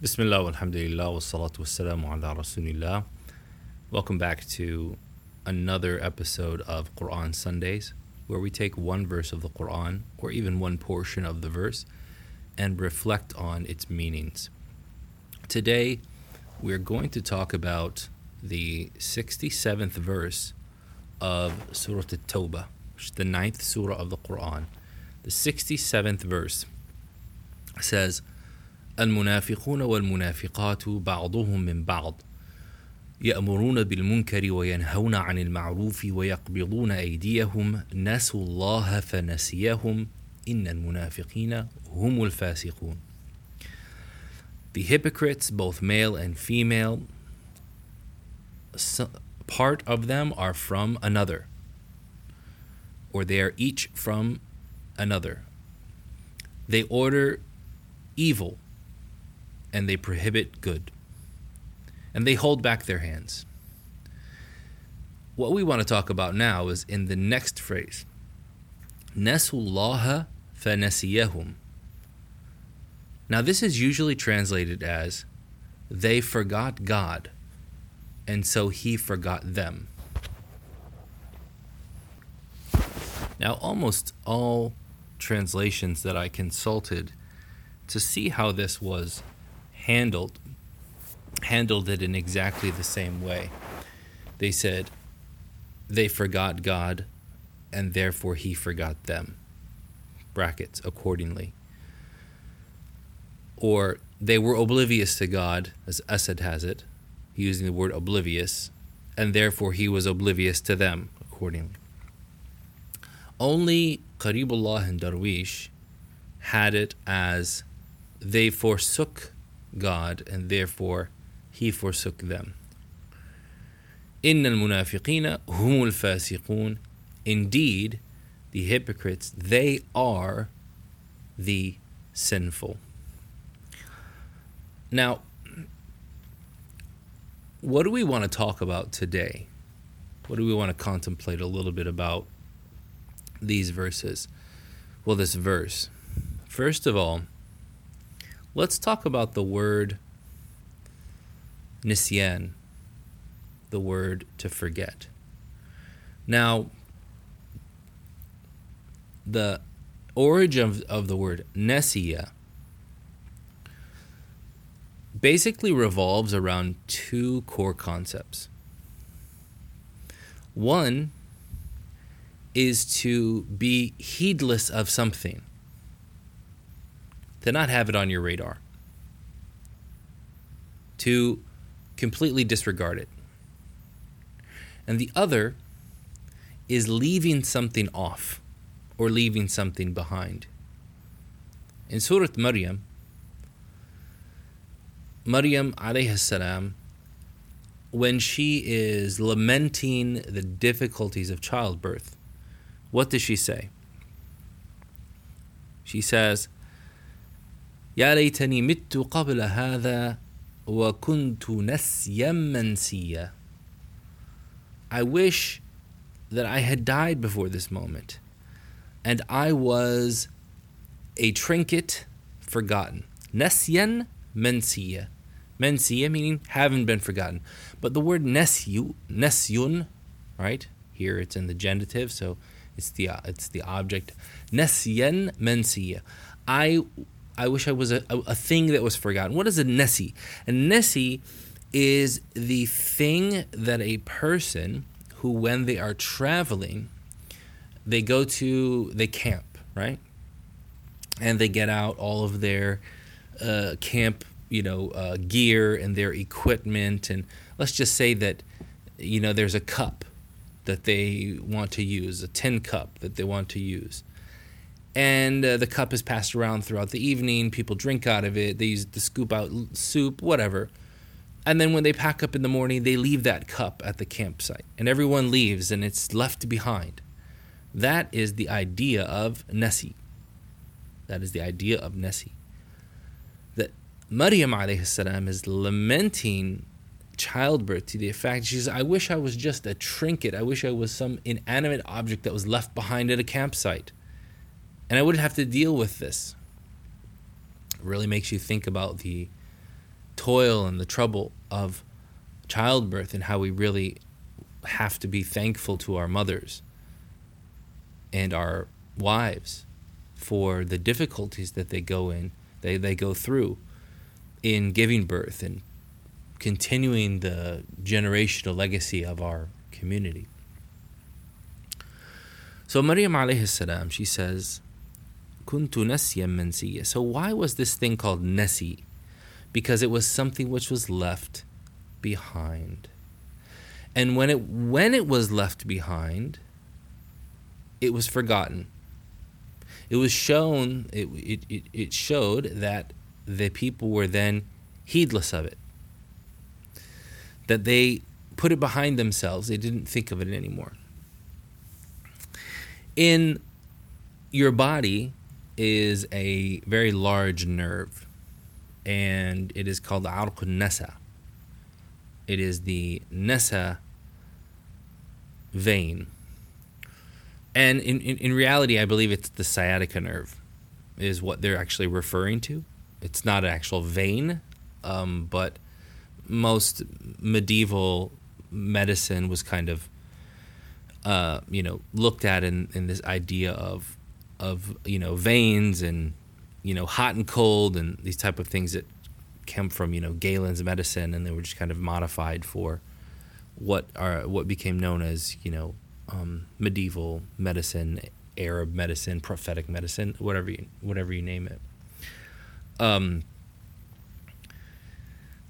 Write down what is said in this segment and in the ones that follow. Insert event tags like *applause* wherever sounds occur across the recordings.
Bismillah, alhamdulillah, wa salatu wassalamu ala rasulillah. Welcome back to another episode of Quran Sundays, where we take one verse of the Quran, or even one portion of the verse, and reflect on its meanings. Today, we're going to talk about the 67th verse of Surah At-Tawbah, which is the ninth surah of the Quran. The 67th verse says, المنافقون والمنافقات بعضهم من بعض يأمرون بالمنكر وينهون عن المعروف ويقبضون أيديهم نسوا الله فنسيهم إن المنافقين هم الفاسقون The hypocrites, both male and female, part of them are from another, or they are each from another. They order evil and they prohibit good. And they hold back their hands. What we want to talk about now is in the next phrase. Nasullaha fanasiyahum. Now this is usually translated as they forgot God and so he forgot them. Now almost all translations that I consulted to see how this was handled handled it in exactly the same way. They said they forgot God and therefore he forgot them. Brackets accordingly. Or they were oblivious to God, as Asad has it, using the word oblivious, and therefore he was oblivious to them accordingly. Only Qaribullah and Darwish had it as they forsook God and therefore he forsook them. إن المنافقين هم الفاسقون Indeed, the hypocrites, they are the sinful. Now, what do we want to talk about today? What do we want to contemplate a little bit about these verses? Well, this verse. First of all, Let's talk about the word nisyan, the word to forget. Now, the origin of, of the word nesiya basically revolves around two core concepts. One is to be heedless of something to not have it on your radar, to completely disregard it. And the other is leaving something off or leaving something behind. In Surah Maryam, Maryam alayhi salam, when she is lamenting the difficulties of childbirth, what does she say? She says, يا ليتني مت قبل هذا وكنت نسيا منسيا I wish that I had died before this moment and I was a trinket forgotten. Nesyan mensiya. Mensiya meaning haven't been forgotten. But the word nesyu, nesyun, right? Here it's in the genitive, so it's the it's the object. Nesyan mensiya. I I wish I was a, a, a thing that was forgotten. What is a nesi? A nesi is the thing that a person who, when they are traveling, they go to, they camp, right? And they get out all of their uh, camp, you know, uh, gear and their equipment. And let's just say that, you know, there's a cup that they want to use, a tin cup that they want to use and uh, the cup is passed around throughout the evening. People drink out of it. They use to scoop out soup, whatever. And then when they pack up in the morning, they leave that cup at the campsite, and everyone leaves, and it's left behind. That is the idea of Nesi. That is the idea of Nesi. That Maryam alayhi is lamenting childbirth to the effect she says, I wish I was just a trinket. I wish I was some inanimate object that was left behind at a campsite and I wouldn't have to deal with this. It really makes you think about the toil and the trouble of childbirth and how we really have to be thankful to our mothers and our wives for the difficulties that they go in they, they go through in giving birth and continuing the generational legacy of our community. So Maryam alayhi salam, she says, Kuntu nasyan mansiya. So why was this thing called nasi? Because it was something which was left behind. And when it when it was left behind, it was forgotten. It was shown it, it, it, it showed that the people were then heedless of it. That they put it behind themselves. They didn't think of it anymore. In your body is a very large nerve, and it is called the arq nasa. It is the nasa vein. And in, in, in reality, I believe it's the sciatica nerve, is what they're actually referring to. It's not an actual vein, um, but most medieval medicine was kind of uh, you know looked at in, in this idea of of you know veins and you know hot and cold and these type of things that came from you know Galen's medicine and they were just kind of modified for what are what became known as you know um, medieval medicine, Arab medicine, prophetic medicine, whatever you whatever you name it. Um,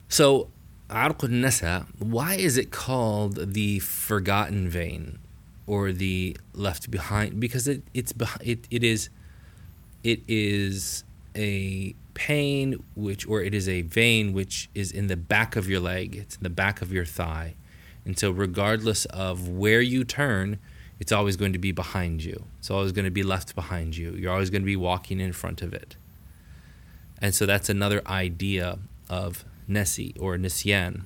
so Arq nasa why is it called the forgotten vein or the left behind? Because it, it's it, it is it is a pain which or it is a vein which is in the back of your leg, it's in the back of your thigh. And so regardless of where you turn, it's always going to be behind you. It's always going to be left behind you. You're always going to be walking in front of it. And so that's another idea of nasi or nisyan.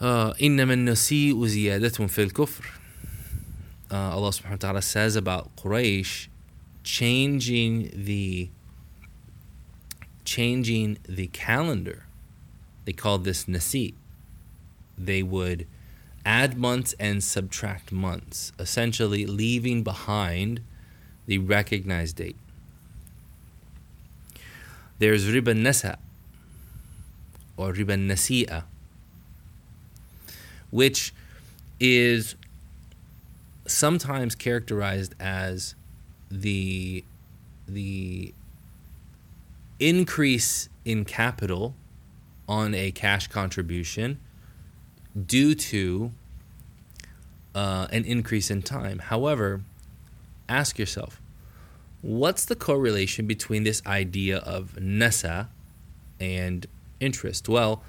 إنما النسيء زيادة في الكفر. Allah subhanahu wa ta'ala says about Quraysh changing the changing the calendar. They called this nasi. They would add months and subtract months, essentially leaving behind the recognized date. There's riba nasa or riba nasi'a, which is sometimes characterized as the the increase in capital on a cash contribution due to uh, an increase in time. However, ask yourself what's the correlation between this idea of nasa and interest? Well,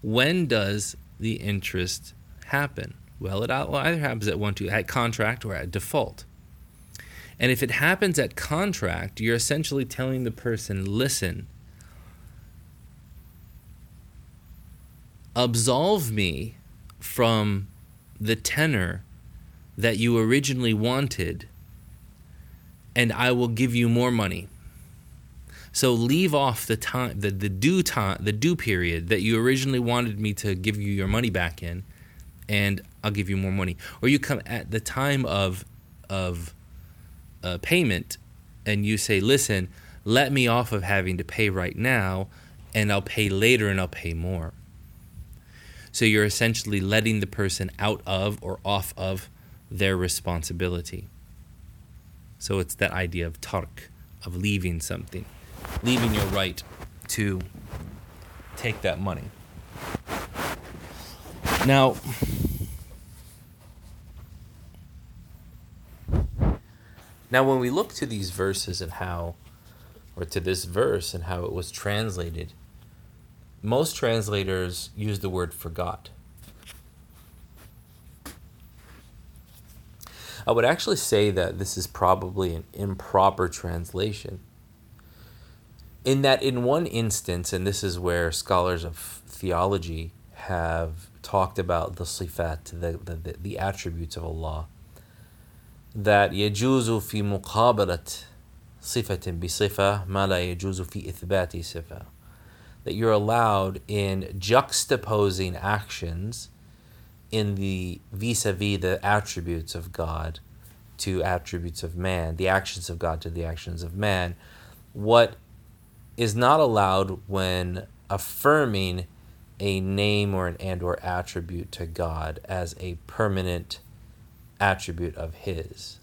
when does the interest happen? Well, it either happens at one, two, at contract or at default. And if it happens at contract, you're essentially telling the person, listen, absolve me from the tenor that you originally wanted, and I will give you more money. So leave off the time, the, the due time, the due period that you originally wanted me to give you your money back in, and I'll give you more money. Or you come at the time of of uh, payment, and you say, "Listen, let me off of having to pay right now, and I'll pay later, and I'll pay more." So you're essentially letting the person out of or off of their responsibility. So it's that idea of tark, of leaving something, leaving your right to take that money. Now, now when we look to these verses and how, or to this verse and how it was translated most translators use the word forgot. I would actually say that this is probably an improper translation. In that, in one instance, and this is where scholars of theology have talked about the sifat, the, the, the attributes of Allah, that يجوز في مقابلة صفة بصفة ما لا يجوز في إثبات صفة that you're allowed in juxtaposing actions in the vis-a-vis the attributes of God to attributes of man, the actions of God to the actions of man. What is not allowed when affirming a name or an and or attribute to God as a permanent attribute of his.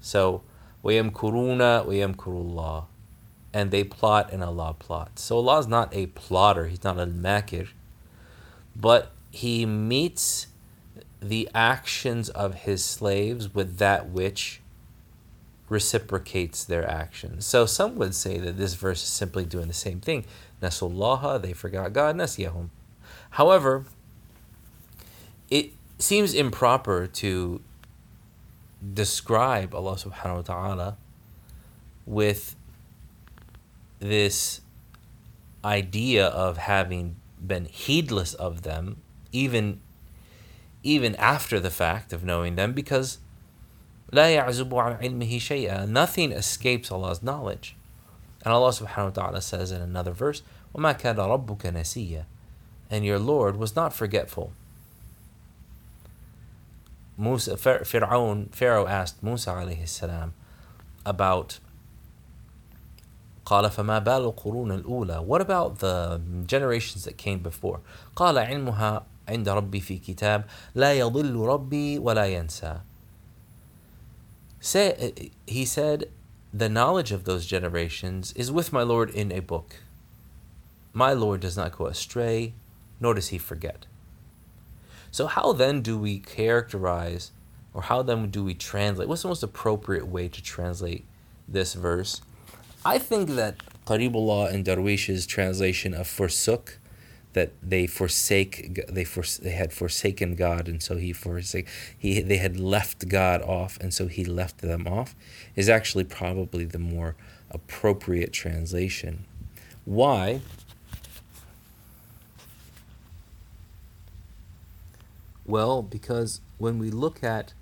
So وَيَمْكُرُونَ وَيَمْكُرُ اللَّهِ And they plot and Allah plots. So Allah is not a plotter, He's not a makir, but He meets the actions of His slaves with that which reciprocates their actions. So some would say that this verse is simply doing the same thing. Nasullaha, they forgot God, nasiyahum. However, it seems improper to describe Allah subhanahu wa ta'ala with this idea of having been heedless of them even even after the fact of knowing them because لا يعزب عن علمه شيئا nothing escapes Allah's knowledge and Allah subhanahu wa ta'ala says in another verse وما كان ربك نسيا and your Lord was not forgetful Musa, Fir'aun, Pharaoh asked Musa alayhi salam about قال فما بال القرون الأولى What about the generations that came before قال علمها عند ربي في كتاب لا يضل ربي ولا ينسى Say, He said, the knowledge of those generations is with my Lord in a book. My Lord does not go astray, nor does he forget. So, how then do we characterize, or how then do we translate? What's the most appropriate way to translate this verse? I think that Qaribullah and Darwish's translation of forsook, that they forsake, they for, they had forsaken God, and so he forsake, he they had left God off, and so he left them off, is actually probably the more appropriate translation. Why? Well, because when we look at,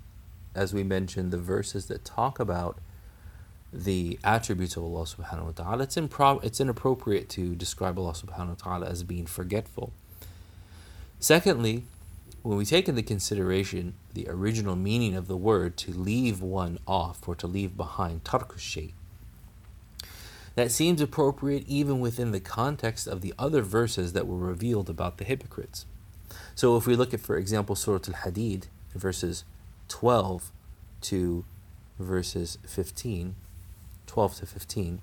as we mentioned, the verses that talk about the attributes of Allah subhanahu wa ta'ala, it's, impro- it's inappropriate to describe Allah subhanahu wa ta'ala as being forgetful. Secondly, when we take into consideration the original meaning of the word to leave one off or to leave behind, tarkushay, that seems appropriate even within the context of the other verses that were revealed about the hypocrites. So if we look at, for example, Surah Al-Hadid, verses 12 to verses 15, 12 to 15,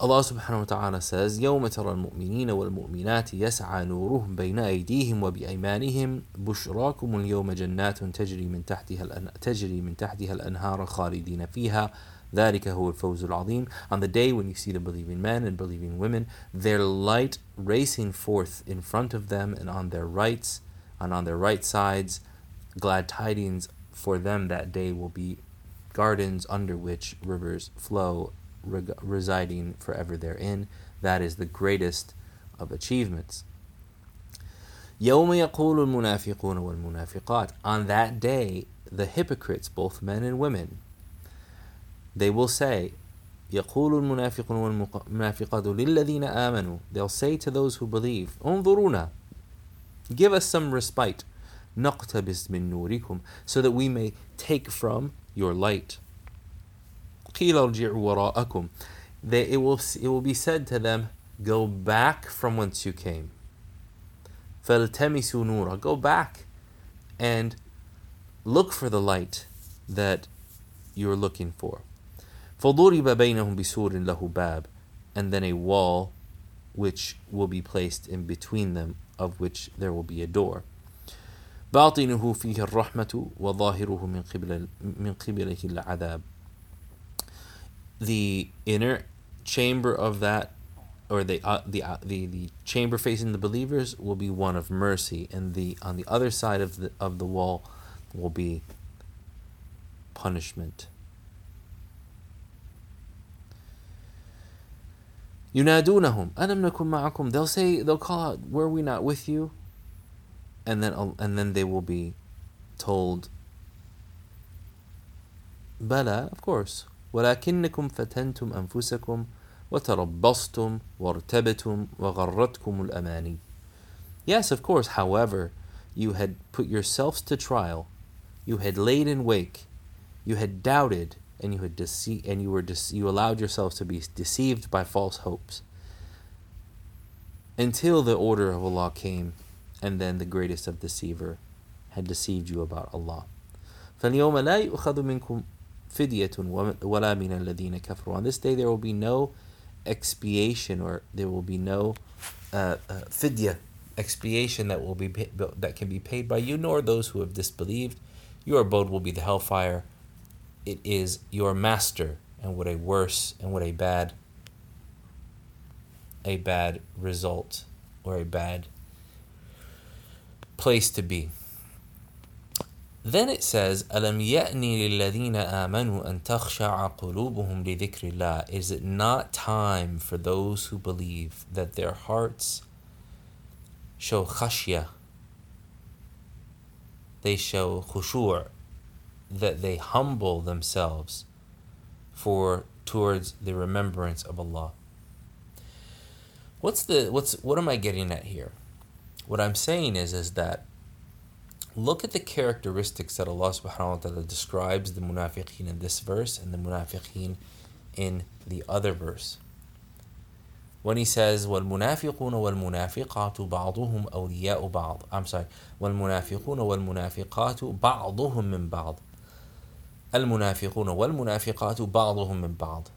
Allah subhanahu wa ta'ala says, يوم ترى المؤمنين والمؤمنات يسعى نورهم بين أيديهم وبأيمانهم بشراكم اليوم جنات تجري من تحتها تجري من تحتها الأنهار خالدين فيها ذلك هو الفوز العظيم. On the day when you see the believing men and believing women, their light racing forth in front of them and on their rights and on their right sides, glad tidings for them that day will be gardens under which rivers flow, residing forever therein. That is the greatest of achievements. يوم يقول المنافقون والمنافقات On that day, the hypocrites, both men and women, they will say يقول المنافقون والمنافقات للذين آمنوا They'll say to those who believe انظرونا Give us some respite نقتبس من نوركم So that we may take from your light قيل ارجعوا وراءكم they, it, will, it will be said to them Go back from whence you came فالتمسوا نورا Go back and look for the light that you're looking for فضرب بينهم بسور له باب and then a wall which will be placed in between them of which there will be a door باطنه فيه الرحمة وظاهره من قبل من قبله العذاب the inner chamber of that or the uh, the, uh, the the chamber facing the believers will be one of mercy and the on the other side of the of the wall will be punishment ينادونهم ألم نكن معكم they'll say they'll call out were we not with you and then and then they will be told بلى of course ولكنكم فتنتم أنفسكم وتربصتم وارتبتم وغرتكم الأماني Yes, of course, however, you had put yourselves to trial, you had laid in wake, you had doubted, and you had dece- and you were de- you allowed yourselves to be deceived by false hopes until the order of Allah came, and then the greatest of deceiver had deceived you about Allah. فاليوم لا يؤخذ منكم فدية ولا من الذين كفروا. On this day there will be no expiation or there will be no uh, uh, fidya, expiation that will be pay, that can be paid by you nor those who have disbelieved. Your abode will be the hellfire. It is your master, and what a worse and what a bad a bad result or a bad place to be. Then it says, أَلَمْ يَأْنِ لِلَّذِينَ آمَنُوا أَن تَخْشَعَ قُلُوبُهُمْ لِذِكْرِ اللَّهِ Is it not time for those who believe that their hearts show khashya, they show khushu', that they humble themselves for towards the remembrance of Allah. What's the what's what am I getting at here? What I'm saying is is that look at the characteristics that Allah subhanahu wa ta'ala describes the munafiqeen in this verse and the munafiqeen in the other verse. When he says وَالْمُنَافِقُونَ وَالْمُنَافِقَاتُ بَعْضُهُمْ أَوْلِيَاءُ بَعْض I'm sorry وَالْمُنَافِقُونَ وَالْمُنَافِقَاتُ بَعْضُهُم مِّن بَعْض المنافقون والمنافقات بعضهم من بعض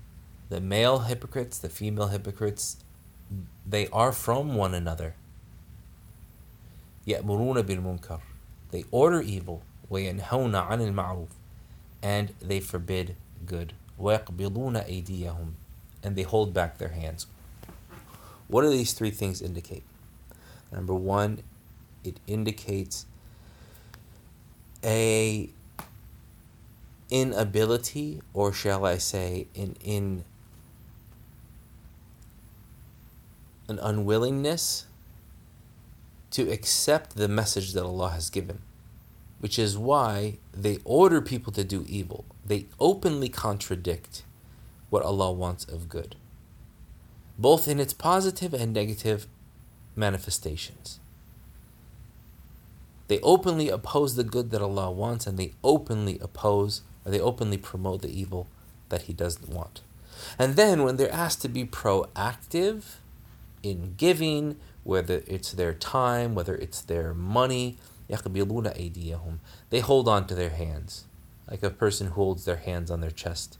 The male hypocrites, the female hypocrites, they are from one another. يأمرون بالمنكر They order evil وينهون عن المعروف and they forbid good ويقبضون أيديهم and they hold back their hands. What do these three things indicate? Number one, it indicates a inability, or shall I say, an in an unwillingness to accept the message that Allah has given, which is why they order people to do evil. They openly contradict what Allah wants of good, both in its positive and negative manifestations. They openly oppose the good that Allah wants, and they openly oppose, they openly promote the evil that He doesn't want. And then, when they're asked to be proactive in giving, whether it's their time, whether it's their money, they hold on to their hands, like a person who holds their hands on their chest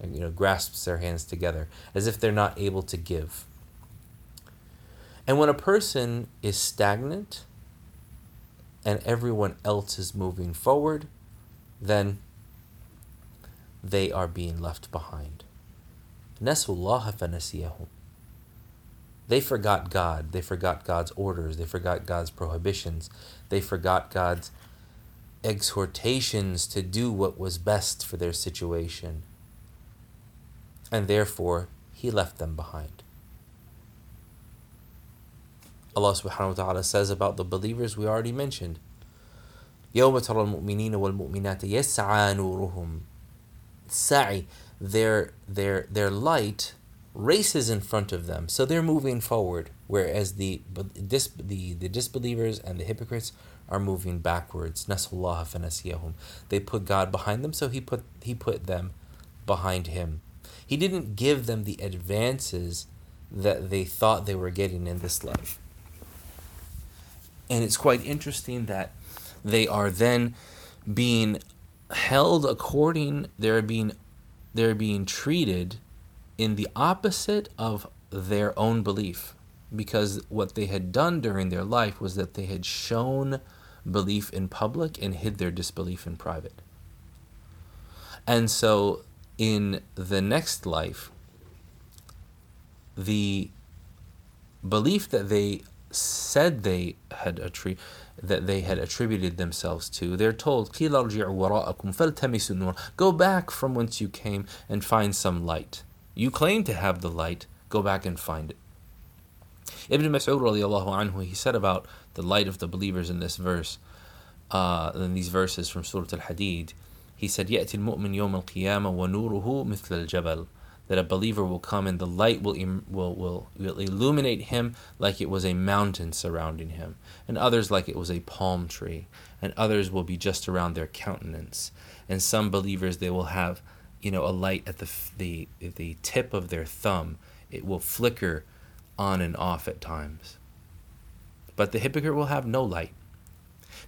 and you know grasps their hands together, as if they're not able to give. And when a person is stagnant and everyone else is moving forward, then they are being left behind. نسوا فنسيهم they forgot God. They forgot God's orders. They forgot God's prohibitions. They forgot God's exhortations to do what was best for their situation. And therefore, He left them behind. Allah subhanahu wa ta'ala says about the believers we already mentioned. يوم ترى المؤمنين والمؤمنات يسعى نورهم sa'i, their, their, their light races in front of them. So they're moving forward, whereas the, dis, the, the disbelievers and the hypocrites are moving backwards. Nasullah fanasiyahum. They put God behind them, so he put, he put them behind him. He didn't give them the advances that they thought they were getting in this life. And it's quite interesting that they are then being held according they're being they're being treated in the opposite of their own belief because what they had done during their life was that they had shown belief in public and hid their disbelief in private. And so in the next life, the belief that they said they had attri- that they had attributed themselves to, they're told, Go back from whence you came and find some light. You claim to have the light, go back and find it. Ibn Mas'ud radiallahu anhu, he said about the light of the believers in this verse, uh, in these verses from Surah Al-Hadid, he said, يأتي المؤمن يوم القيامة ونوره مثل الجبل. that a believer will come and the light will, will, will, will illuminate him like it was a mountain surrounding him, and others like it was a palm tree, and others will be just around their countenance. And some believers, they will have, you know, a light at the, the, the tip of their thumb. It will flicker on and off at times. But the hypocrite will have no light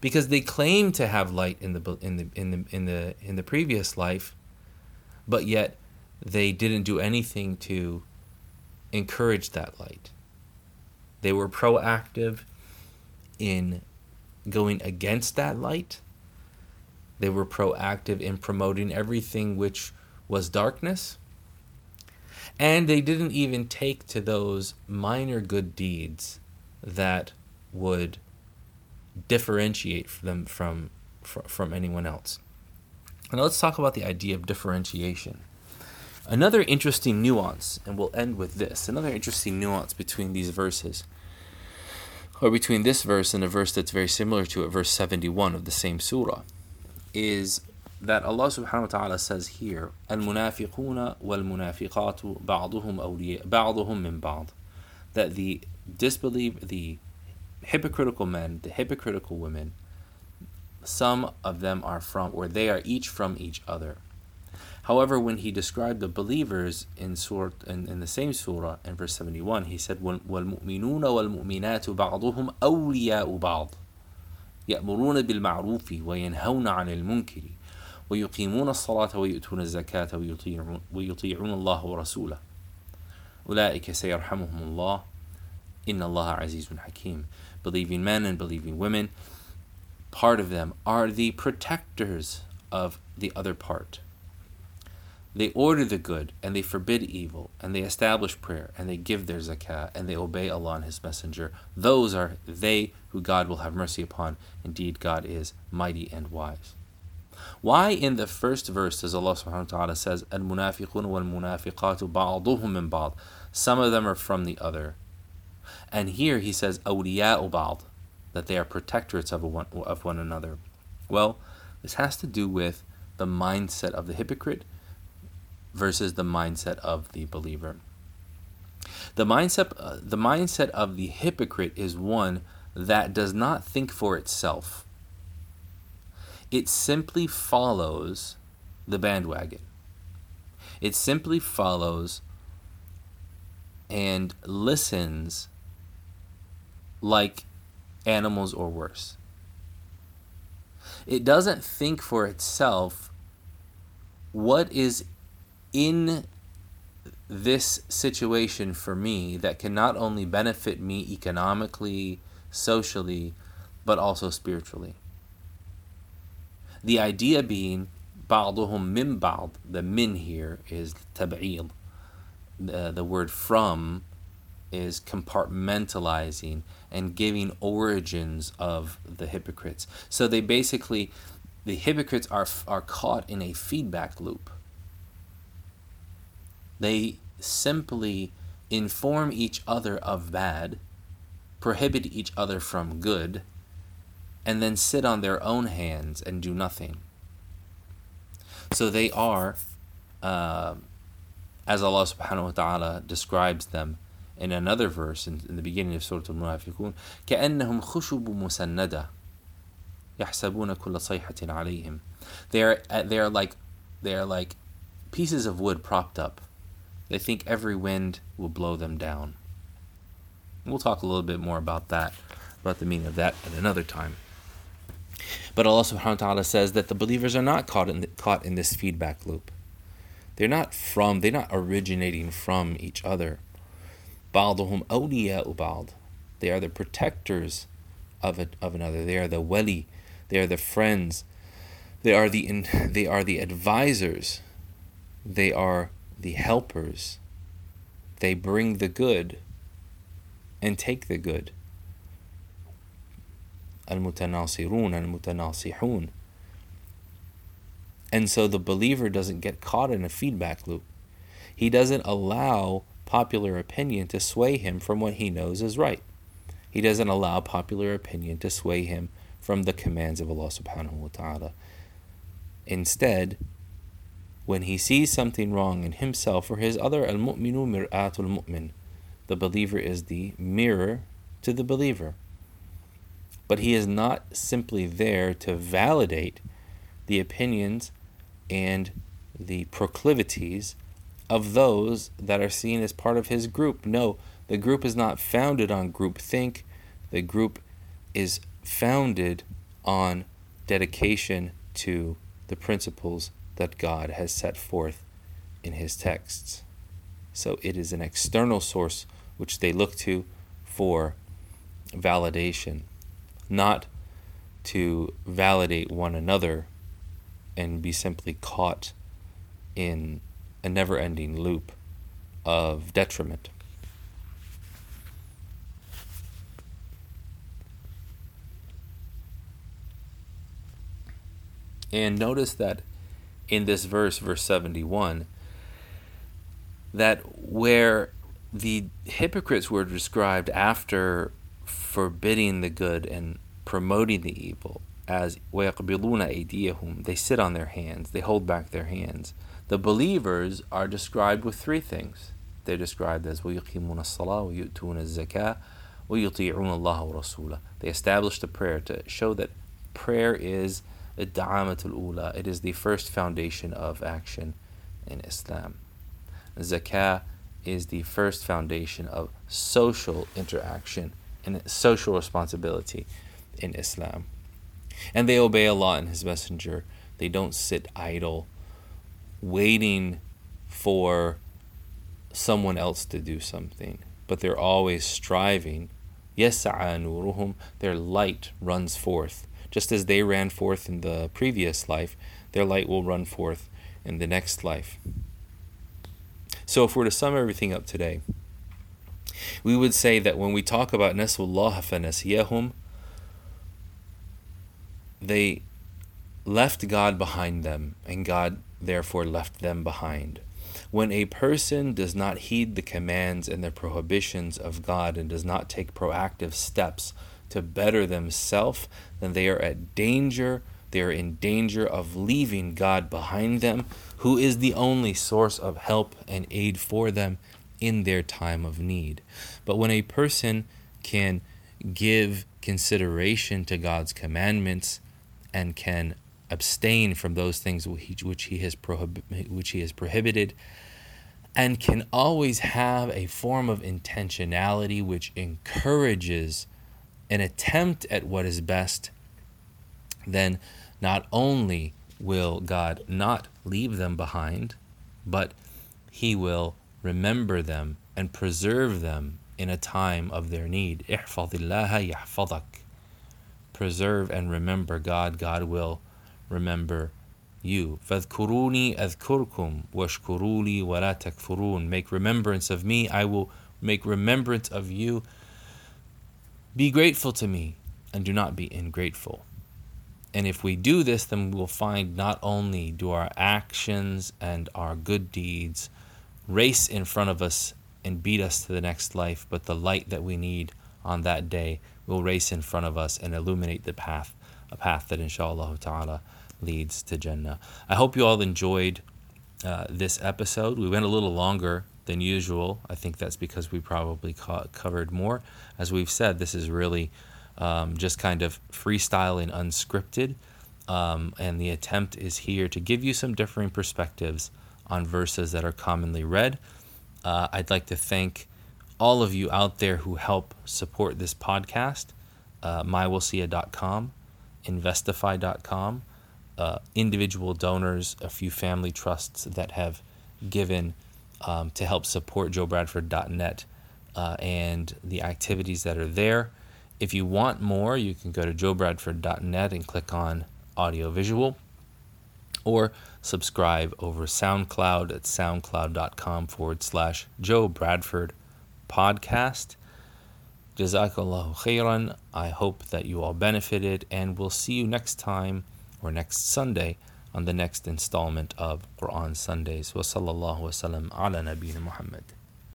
because they claim to have light in the in the in the in the in the previous life, but yet they didn't do anything to encourage that light. They were proactive in going against that light. They were proactive in promoting everything which was darkness. And they didn't even take to those minor good deeds that would differentiate them from, from anyone else. Now let's talk about the idea of differentiation. Another interesting nuance, and we'll end with this another interesting nuance between these verses, or between this verse and a verse that's very similar to it, verse 71 of the same surah, is that Allah subhanahu wa ta'ala says here, Al-munafiquna wal-munafiqatu ba'duhum ba'duhum min ba'd. That the disbelieve, the hypocritical men, the hypocritical women, some of them are from, or they are each from each other. However, when he described the believers in surah in, in the same surah in verse 71, he said, وَالْمُؤْمِنُونَ وَالْمُؤْمِنَاتُ بَعْضُهُمْ أَوْلِيَاءُ بَعْضٍ يأمرون بالمعروف وينهون عن المنكر ويقيمون الصلاة ويؤتون الزكاة ويطيعون, ويطيعون الله ورسوله أولئك سيرحمهم الله إن الله عزيز حكيم Believing men and believing women, part of them are the protectors of the other part. They order the good and they forbid evil and they establish prayer and they give their zakah and they obey Allah and His Messenger. Those are they who God will have mercy upon. Indeed, God is mighty and wise. Why in the first verse does Allah subhanahu wa ta'ala says, Al munafiqun wal munafiqatu ba'duhum min ba'd? Some of them are from the other. And here he says, awliya'u ba'd, that they are protectorates of one, of one another. Well, this has to do with the mindset of the hypocrite versus the mindset of the believer. The mindset, uh, the mindset of the hypocrite is one that does not think for itself. It simply follows the bandwagon. It simply follows and listens like animals or worse. It doesn't think for itself what is in this situation for me that can not only benefit me economically, socially, but also spiritually. The idea being بعضهم من بعض, the min here is tab'il. The, the word from is compartmentalizing and giving origins of the hypocrites. So they basically, the hypocrites are, are caught in a feedback loop they simply inform each other of bad, prohibit each other from good, and then sit on their own hands and do nothing. So they are, uh, as Allah subhanahu wa ta'ala describes them in another verse in, in the beginning of Surah Al-Munafiqun, كأنهم خشب مسندة يحسبون كل صيحة عليهم. They are, they are like, they are like pieces of wood propped up they think every wind will blow them down. We'll talk a little bit more about that, about the meaning of that at another time. But Allah subhanahu wa ta'ala says that the believers are not caught in, the, caught in this feedback loop. They're not from, they're not originating from each other. بَعْضُهُمْ أَوْلِيَاءُ بَعْض They are the protectors of, it, of another. They are the wali. They are the friends. They are the, in, *laughs* they are the advisors. They are the helpers. They bring the good and take the good. Al-mutanasirun, al-mutanasihun. And so the believer doesn't get caught in a feedback loop. He doesn't allow popular opinion to sway him from what he knows is right. He doesn't allow popular opinion to sway him from the commands of Allah subhanahu wa ta'ala. Instead, when he sees something wrong in himself or his other, al mu'minu mir'atul mu'min. The believer is the mirror to the believer. But he is not simply there to validate the opinions and the proclivities of those that are seen as part of his group. No, the group is not founded on groupthink. The group is founded on dedication to the principles that God has set forth in his texts. So it is an external source which they look to for validation, not to validate one another and be simply caught in a never ending loop of detriment. And notice that in this verse, verse 71, that where the hypocrites were described after forbidding the good and promoting the evil as they sit on their hands, they hold back their hands. The believers are described with three things. They're described as وَيُقِيمُونَ الصَّلَاةَ وَيُؤْتُونَ الزَّكَاةَ وَيُطِيعُونَ اللَّهَ وَرَسُولَهُ They established a prayer to show that prayer is الدعامة ula. It is the first foundation of action in Islam. Zakah is the first foundation of social interaction and social responsibility in Islam. And they obey Allah and His Messenger. They don't sit idle, waiting for someone else to do something, but they're always striving. Yes, their light runs forth just as they ran forth in the previous life, their light will run forth in the next life. So, if we're to sum everything up today, we would say that when we talk about Nasullah fanasiyahum, they left God behind them, and God therefore left them behind. When a person does not heed the commands and the prohibitions of God and does not take proactive steps to better themselves, then they are at danger. They are in danger of leaving God behind them, who is the only source of help and aid for them in their time of need. But when a person can give consideration to God's commandments and can abstain from those things which he has which he has prohibited and can always have a form of intentionality which encourages an attempt at what is best, then not only will God not leave them behind, but He will remember them and preserve them in a time of their need. Preserve and remember God, God will remember you. فَاذْكُرُونِي أَذْكُرْكُمْ وَاشْكُرُوا وَلَا تَكْفُرُونَ Make remembrance of me, I will make remembrance of you be grateful to me and do not be ingrateful. And if we do this, then we will find not only do our actions and our good deeds race in front of us and beat us to the next life, but the light that we need on that day will race in front of us and illuminate the path, a path that inshallah ta'ala leads to Jannah. I hope you all enjoyed uh, this episode. We went a little longer than usual. I think that's because we probably ca- covered more. As we've said, this is really um, just kind of freestyle and unscripted. Um, and the attempt is here to give you some differing perspectives on verses that are commonly read. Uh, I'd like to thank all of you out there who help support this podcast uh, investify.com, uh, individual donors, a few family trusts that have given um, to help support joebradford.net uh, and the activities that are there. If you want more, you can go to joebradford.net and click on audiovisual or subscribe over SoundCloud at soundcloud.com forward slash Joe Bradford podcast. Jazakallahu khairan. I hope that you all benefited, and we'll see you next time or next Sunday on the next installment of Quran Sundays. Wa sallallahu wa sallam ala nabina Muhammad.